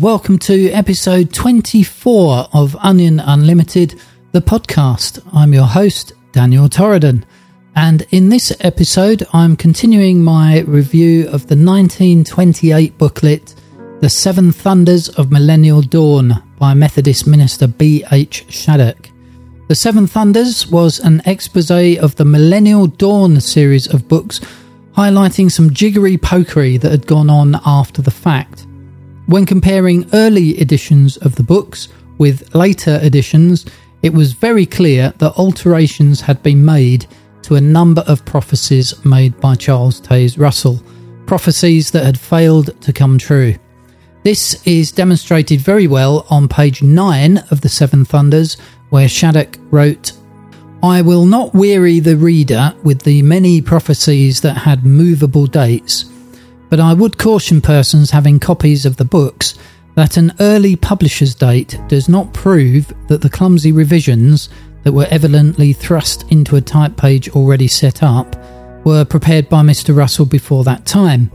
Welcome to episode 24 of Onion Unlimited, the podcast. I'm your host, Daniel Torridon, and in this episode, I'm continuing my review of the 1928 booklet, The Seven Thunders of Millennial Dawn by Methodist minister B.H. Shattuck. The Seven Thunders was an expose of the Millennial Dawn series of books, highlighting some jiggery pokery that had gone on after the fact. When comparing early editions of the books with later editions, it was very clear that alterations had been made to a number of prophecies made by Charles Taze Russell, prophecies that had failed to come true. This is demonstrated very well on page 9 of the Seven Thunders, where Shattuck wrote, I will not weary the reader with the many prophecies that had movable dates but I would caution persons having copies of the books that an early publisher's date does not prove that the clumsy revisions that were evidently thrust into a type page already set up were prepared by Mr. Russell before that time.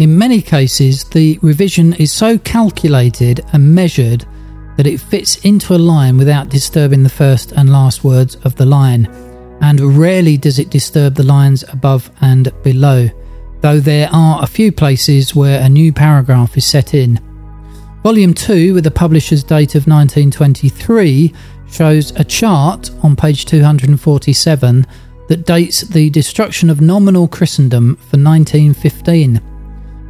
In many cases, the revision is so calculated and measured that it fits into a line without disturbing the first and last words of the line, and rarely does it disturb the lines above and below though there are a few places where a new paragraph is set in. Volume 2, with the publisher's date of 1923, shows a chart on page 247 that dates the destruction of nominal Christendom for 1915.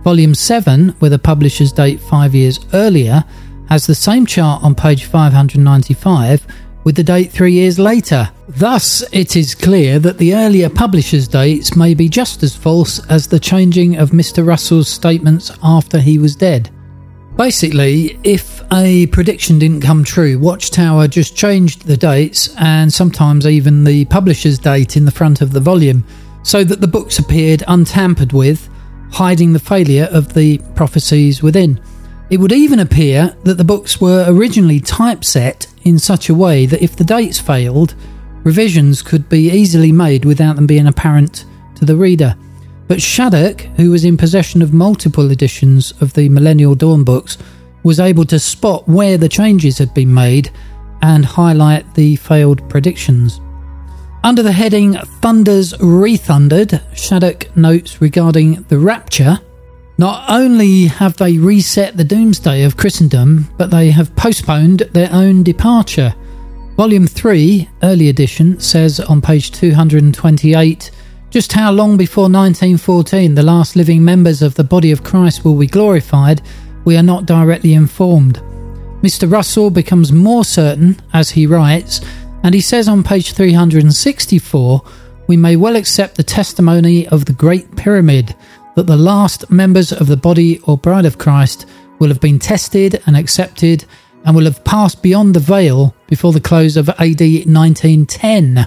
Volume 7, with a publisher's date five years earlier, has the same chart on page 595 with the date three years later. Thus, it is clear that the earlier publisher's dates may be just as false as the changing of Mr. Russell's statements after he was dead. Basically, if a prediction didn't come true, Watchtower just changed the dates and sometimes even the publisher's date in the front of the volume so that the books appeared untampered with, hiding the failure of the prophecies within. It would even appear that the books were originally typeset in such a way that if the dates failed, revisions could be easily made without them being apparent to the reader. But Shattuck, who was in possession of multiple editions of the Millennial Dawn books, was able to spot where the changes had been made and highlight the failed predictions. Under the heading Thunders Rethundered, Shattuck notes regarding the rapture not only have they reset the doomsday of Christendom, but they have postponed their own departure. Volume 3, early edition, says on page 228 just how long before 1914 the last living members of the body of Christ will be glorified, we are not directly informed. Mr. Russell becomes more certain as he writes, and he says on page 364 we may well accept the testimony of the Great Pyramid that the last members of the body or bride of Christ will have been tested and accepted and will have passed beyond the veil before the close of AD 1910.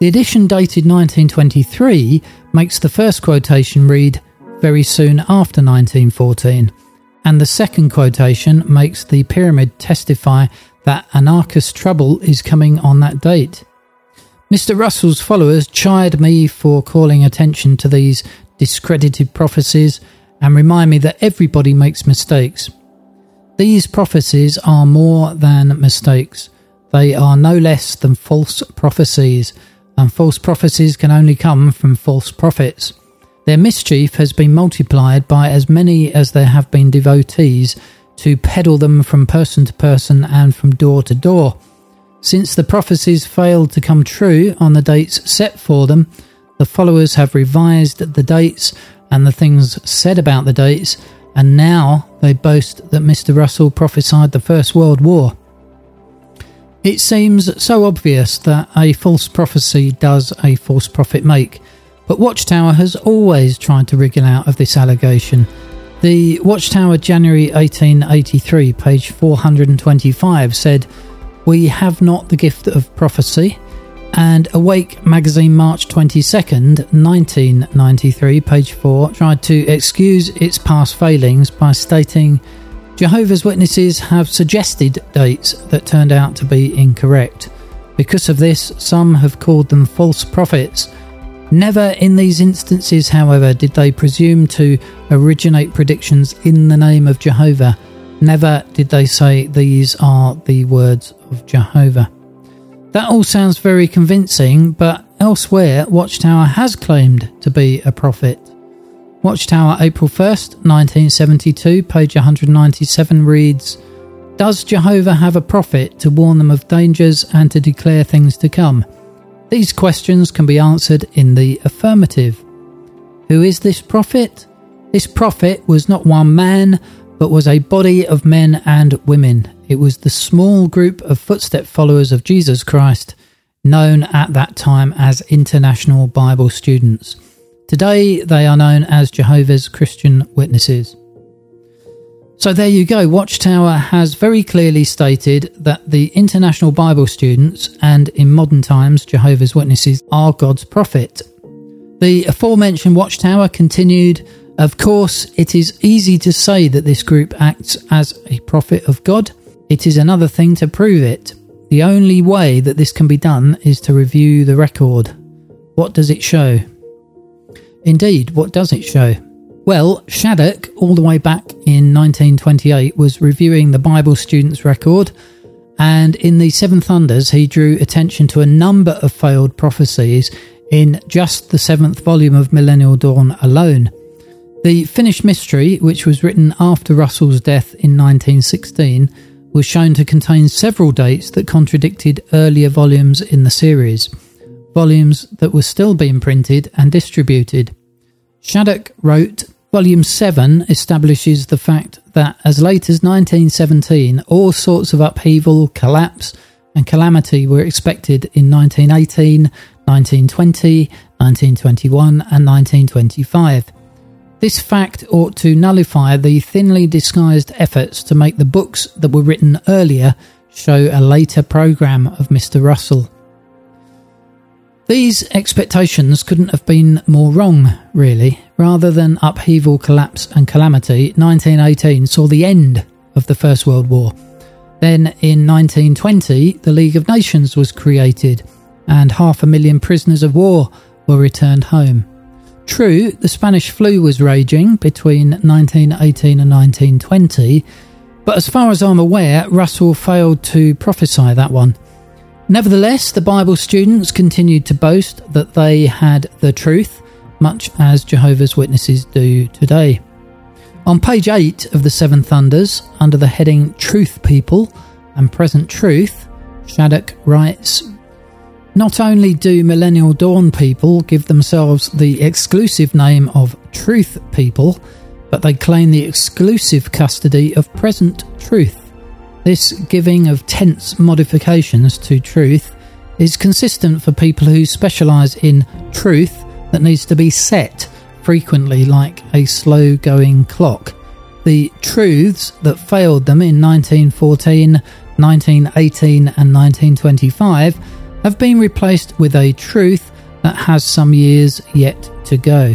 The edition dated 1923 makes the first quotation read very soon after 1914, and the second quotation makes the pyramid testify that anarchist trouble is coming on that date. Mr. Russell's followers chide me for calling attention to these discredited prophecies, and remind me that everybody makes mistakes. These prophecies are more than mistakes. They are no less than false prophecies, and false prophecies can only come from false prophets. Their mischief has been multiplied by as many as there have been devotees to peddle them from person to person and from door to door. Since the prophecies failed to come true on the dates set for them, the followers have revised the dates and the things said about the dates, and now they boast that Mr. Russell prophesied the First World War. It seems so obvious that a false prophecy does a false prophet make, but Watchtower has always tried to wriggle out of this allegation. The Watchtower January 1883, page 425, said, We have not the gift of prophecy and Awake magazine, March 22nd, 1993, page 4, tried to excuse its past failings by stating Jehovah's Witnesses have suggested dates that turned out to be incorrect. Because of this, some have called them false prophets. Never in these instances, however, did they presume to originate predictions in the name of Jehovah, Never did they say these are the words of Jehovah. That all sounds very convincing, but elsewhere, Watchtower has claimed to be a prophet. Watchtower, April 1st, 1972, page 197 reads Does Jehovah have a prophet to warn them of dangers and to declare things to come? These questions can be answered in the affirmative. Who is this prophet? This prophet was not one man, but was a body of men and women. It was the small group of footstep followers of Jesus Christ, known at that time as International Bible Students. Today they are known as Jehovah's Christian Witnesses. So there you go. Watchtower has very clearly stated that the International Bible Students and in modern times Jehovah's Witnesses are God's prophet. The aforementioned Watchtower continued of course, it is easy to say that this group acts as a prophet of God. It is another thing to prove it. The only way that this can be done is to review the record. What does it show? Indeed, what does it show? Well, Shattuck, all the way back in 1928, was reviewing the Bible student's record, and in the Seven Thunders, he drew attention to a number of failed prophecies in just the seventh volume of Millennial Dawn alone. The finished mystery, which was written after Russell's death in 1916, was shown to contain several dates that contradicted earlier volumes in the series, volumes that were still being printed and distributed. Shattuck wrote, Volume 7 establishes the fact that as late as 1917, all sorts of upheaval, collapse, and calamity were expected in 1918, 1920, 1921, and 1925. This fact ought to nullify the thinly disguised efforts to make the books that were written earlier show a later program of Mr. Russell. These expectations couldn't have been more wrong, really. Rather than upheaval, collapse, and calamity, 1918 saw the end of the First World War. Then, in 1920, the League of Nations was created, and half a million prisoners of war were returned home. True, the Spanish flu was raging between 1918 and 1920, but as far as I'm aware, Russell failed to prophesy that one. Nevertheless, the Bible students continued to boast that they had the truth, much as Jehovah's Witnesses do today. On page 8 of the Seven Thunders, under the heading Truth People and Present Truth, Shattuck writes not only do Millennial Dawn people give themselves the exclusive name of Truth People, but they claim the exclusive custody of present truth. This giving of tense modifications to truth is consistent for people who specialise in truth that needs to be set frequently like a slow going clock. The truths that failed them in 1914, 1918, and 1925 have been replaced with a truth that has some years yet to go.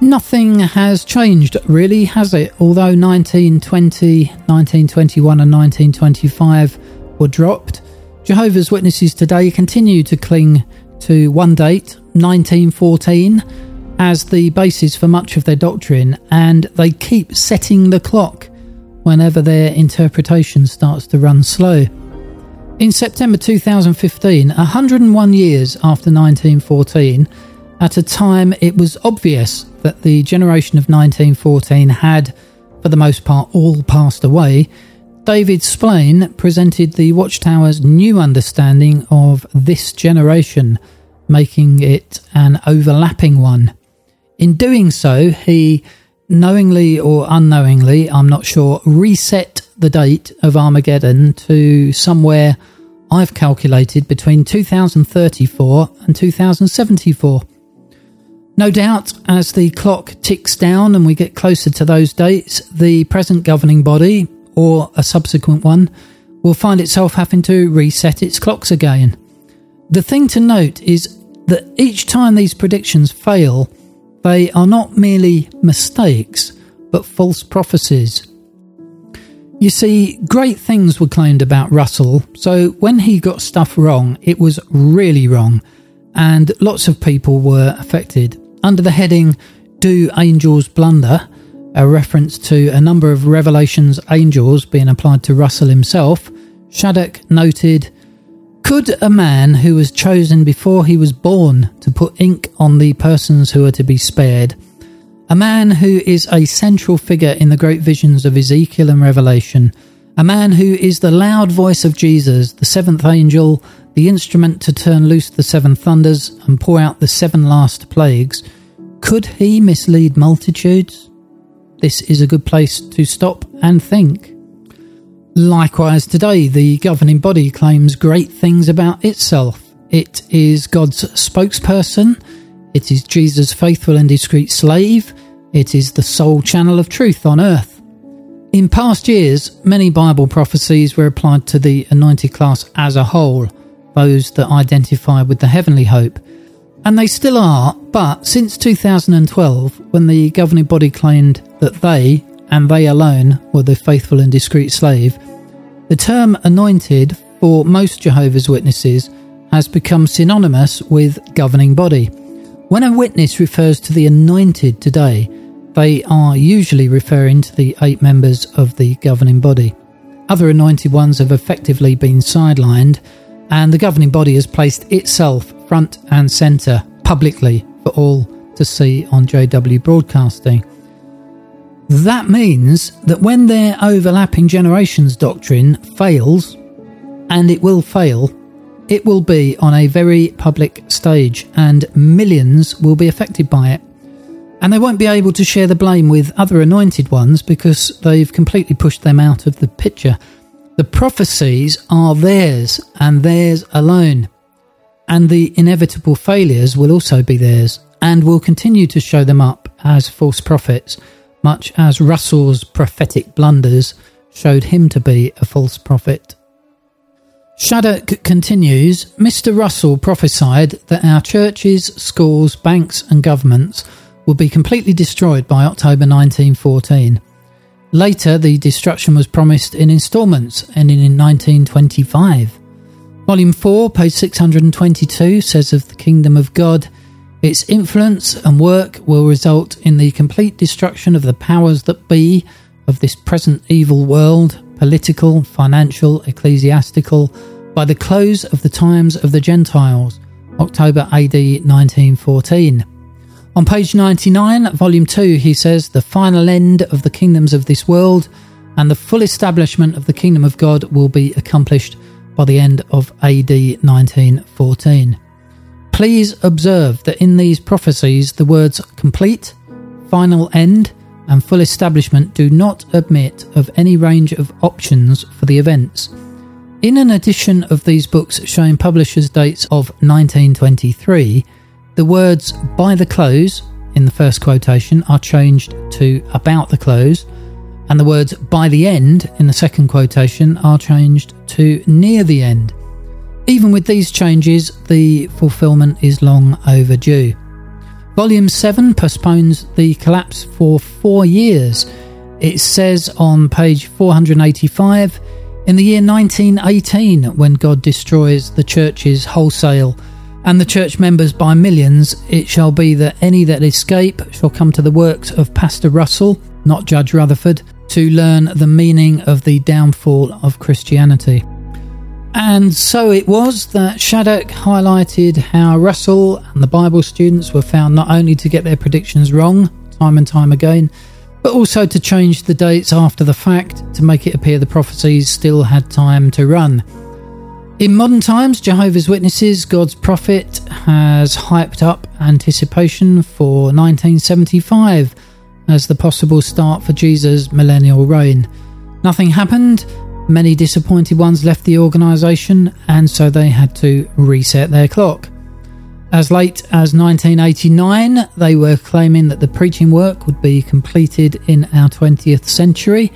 Nothing has changed, really, has it? Although 1920, 1921, and 1925 were dropped, Jehovah's Witnesses today continue to cling to one date, 1914, as the basis for much of their doctrine, and they keep setting the clock whenever their interpretation starts to run slow. In September 2015, 101 years after 1914, at a time it was obvious that the generation of 1914 had, for the most part, all passed away, David Splane presented the Watchtower's new understanding of this generation, making it an overlapping one. In doing so, he knowingly or unknowingly, I'm not sure, reset the date of Armageddon to somewhere I've calculated between 2034 and 2074. No doubt, as the clock ticks down and we get closer to those dates, the present governing body, or a subsequent one, will find itself having to reset its clocks again. The thing to note is that each time these predictions fail, they are not merely mistakes, but false prophecies. You see, great things were claimed about Russell, so when he got stuff wrong, it was really wrong, and lots of people were affected. Under the heading Do Angels Blunder? a reference to a number of Revelation's angels being applied to Russell himself, Shattuck noted Could a man who was chosen before he was born to put ink on the persons who are to be spared, a man who is a central figure in the great visions of Ezekiel and Revelation, a man who is the loud voice of Jesus, the seventh angel, the instrument to turn loose the seven thunders and pour out the seven last plagues, could he mislead multitudes? This is a good place to stop and think. Likewise, today, the governing body claims great things about itself. It is God's spokesperson, it is Jesus' faithful and discreet slave, it is the sole channel of truth on earth. In past years, many Bible prophecies were applied to the anointed class as a whole, those that identify with the heavenly hope. And they still are, but since 2012, when the governing body claimed that they, and they alone, were the faithful and discreet slave, the term anointed for most Jehovah's Witnesses has become synonymous with governing body. When a witness refers to the anointed today, they are usually referring to the eight members of the governing body. Other anointed ones have effectively been sidelined, and the governing body has placed itself front and centre publicly for all to see on JW Broadcasting. That means that when their overlapping generations doctrine fails, and it will fail, it will be on a very public stage, and millions will be affected by it. And they won't be able to share the blame with other anointed ones because they've completely pushed them out of the picture. The prophecies are theirs and theirs alone. And the inevitable failures will also be theirs and will continue to show them up as false prophets, much as Russell's prophetic blunders showed him to be a false prophet. Shattuck continues Mr. Russell prophesied that our churches, schools, banks, and governments would be completely destroyed by October 1914. Later, the destruction was promised in instalments, ending in 1925. Volume 4, page 622, says of the Kingdom of God its influence and work will result in the complete destruction of the powers that be of this present evil world, political, financial, ecclesiastical, by the close of the times of the Gentiles, October AD 1914. On page 99, volume 2, he says, The final end of the kingdoms of this world and the full establishment of the kingdom of God will be accomplished by the end of AD 1914. Please observe that in these prophecies, the words complete, final end, and full establishment do not admit of any range of options for the events. In an edition of these books showing publishers' dates of 1923, the words by the close in the first quotation are changed to about the close, and the words by the end in the second quotation are changed to near the end. Even with these changes, the fulfillment is long overdue. Volume 7 postpones the collapse for four years. It says on page 485 In the year 1918, when God destroys the churches wholesale and the church members by millions, it shall be that any that escape shall come to the works of Pastor Russell, not Judge Rutherford, to learn the meaning of the downfall of Christianity. And so it was that Shattuck highlighted how Russell and the Bible students were found not only to get their predictions wrong time and time again, but also to change the dates after the fact to make it appear the prophecies still had time to run. In modern times, Jehovah's Witnesses, God's prophet, has hyped up anticipation for 1975 as the possible start for Jesus' millennial reign. Nothing happened, many disappointed ones left the organisation, and so they had to reset their clock. As late as 1989, they were claiming that the preaching work would be completed in our 20th century.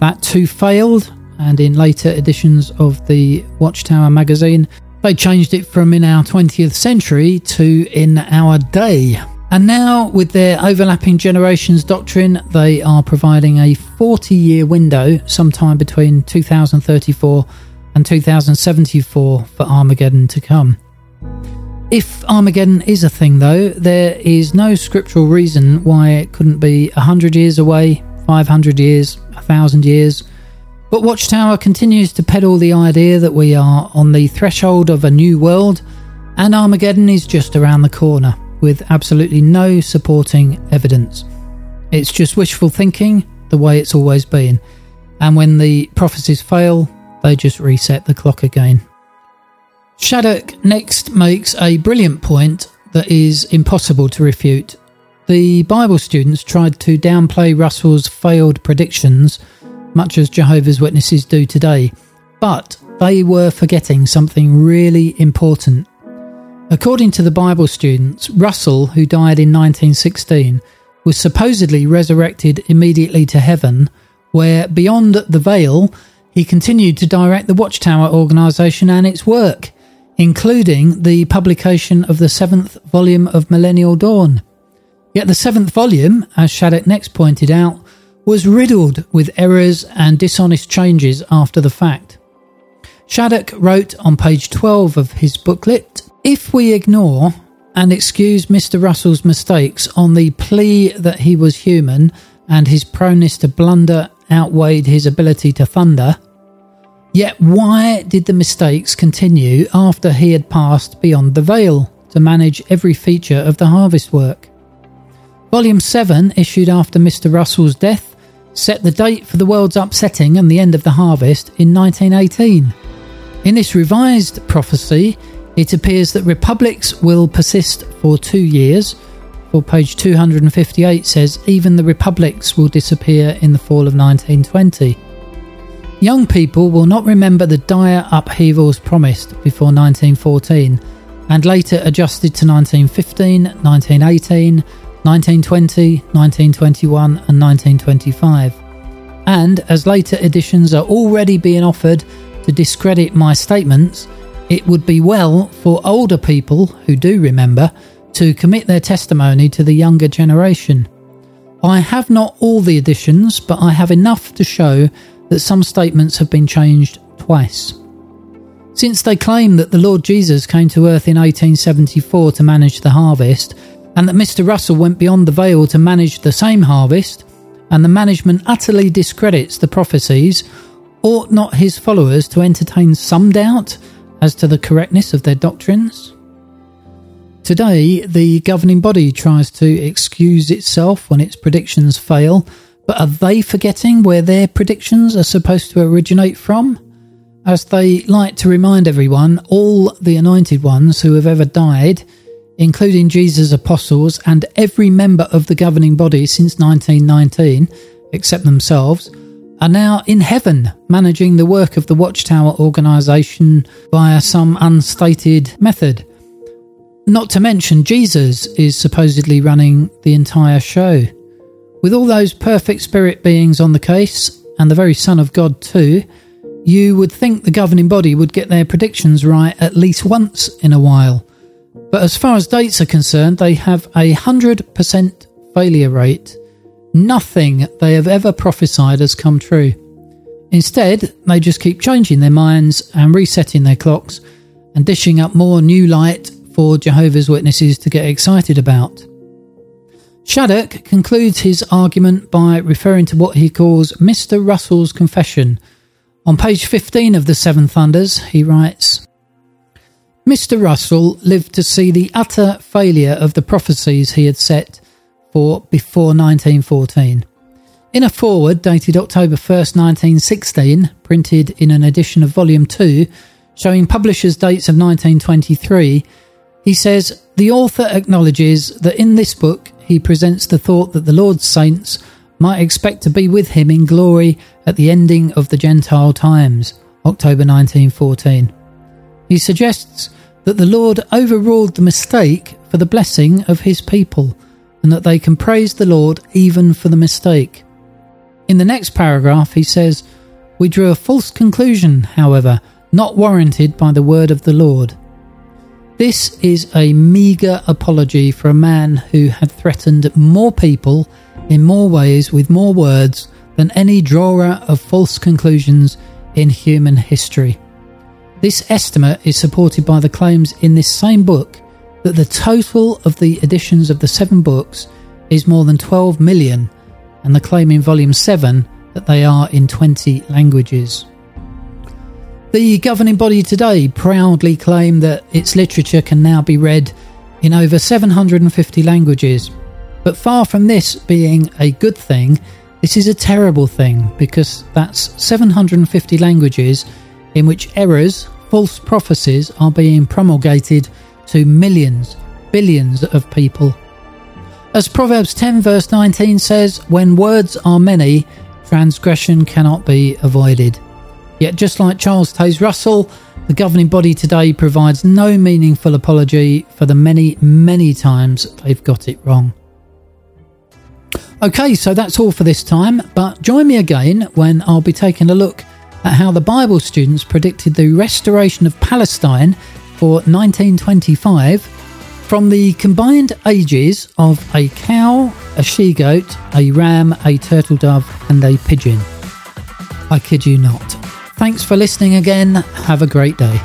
That too failed, and in later editions of the Watchtower magazine, they changed it from in our 20th century to in our day. And now, with their overlapping generations doctrine, they are providing a 40 year window sometime between 2034 and 2074 for Armageddon to come. If Armageddon is a thing, though, there is no scriptural reason why it couldn't be 100 years away, 500 years, 1,000 years. But Watchtower continues to peddle the idea that we are on the threshold of a new world and Armageddon is just around the corner, with absolutely no supporting evidence. It's just wishful thinking, the way it's always been. And when the prophecies fail, they just reset the clock again. Shattuck next makes a brilliant point that is impossible to refute. The Bible students tried to downplay Russell's failed predictions, much as Jehovah's Witnesses do today, but they were forgetting something really important. According to the Bible students, Russell, who died in 1916, was supposedly resurrected immediately to heaven, where beyond the veil, he continued to direct the Watchtower organisation and its work including the publication of the seventh volume of Millennial Dawn. Yet the seventh volume, as Shattuck next pointed out, was riddled with errors and dishonest changes after the fact. Shattuck wrote on page 12 of his booklet If we ignore and excuse Mr. Russell's mistakes on the plea that he was human and his proneness to blunder outweighed his ability to thunder, Yet why did the mistakes continue after he had passed beyond the veil to manage every feature of the harvest work? Volume 7, issued after Mr. Russell's death, set the date for the world's upsetting and the end of the harvest in 1918. In this revised prophecy, it appears that republics will persist for two years. For page 258 says even the republics will disappear in the fall of 1920. Young people will not remember the dire upheavals promised before 1914 and later adjusted to 1915, 1918, 1920, 1921, and 1925. And as later editions are already being offered to discredit my statements, it would be well for older people who do remember to commit their testimony to the younger generation. I have not all the editions, but I have enough to show that some statements have been changed twice. Since they claim that the Lord Jesus came to earth in 1874 to manage the harvest, and that Mr. Russell went beyond the veil to manage the same harvest, and the management utterly discredits the prophecies, ought not his followers to entertain some doubt as to the correctness of their doctrines? Today, the governing body tries to excuse itself when its predictions fail but are they forgetting where their predictions are supposed to originate from? As they like to remind everyone, all the anointed ones who have ever died, including Jesus' apostles and every member of the governing body since 1919, except themselves, are now in heaven managing the work of the Watchtower organisation via some unstated method. Not to mention, Jesus is supposedly running the entire show. With all those perfect spirit beings on the case, and the very Son of God too, you would think the governing body would get their predictions right at least once in a while. But as far as dates are concerned, they have a 100% failure rate. Nothing they have ever prophesied has come true. Instead, they just keep changing their minds and resetting their clocks and dishing up more new light for Jehovah's Witnesses to get excited about. Shattuck concludes his argument by referring to what he calls Mr. Russell's confession. On page 15 of The Seven Thunders, he writes Mr. Russell lived to see the utter failure of the prophecies he had set for before 1914. In a foreword dated October 1st, 1916, printed in an edition of Volume 2, showing publishers' dates of 1923, he says the author acknowledges that in this book he presents the thought that the Lord's saints might expect to be with him in glory at the ending of the Gentile times, October 1914. He suggests that the Lord overruled the mistake for the blessing of his people, and that they can praise the Lord even for the mistake. In the next paragraph, he says, We drew a false conclusion, however, not warranted by the word of the Lord. This is a meagre apology for a man who had threatened more people in more ways with more words than any drawer of false conclusions in human history. This estimate is supported by the claims in this same book that the total of the editions of the seven books is more than 12 million, and the claim in Volume 7 that they are in 20 languages. The governing body today proudly claim that its literature can now be read in over 750 languages. But far from this being a good thing, this is a terrible thing because that's 750 languages in which errors, false prophecies are being promulgated to millions, billions of people. As Proverbs 10 verse 19 says, when words are many, transgression cannot be avoided. Yet, just like Charles Taze Russell, the governing body today provides no meaningful apology for the many, many times they've got it wrong. Okay, so that's all for this time, but join me again when I'll be taking a look at how the Bible students predicted the restoration of Palestine for 1925 from the combined ages of a cow, a she goat, a ram, a turtle dove, and a pigeon. I kid you not. Thanks for listening again. Have a great day.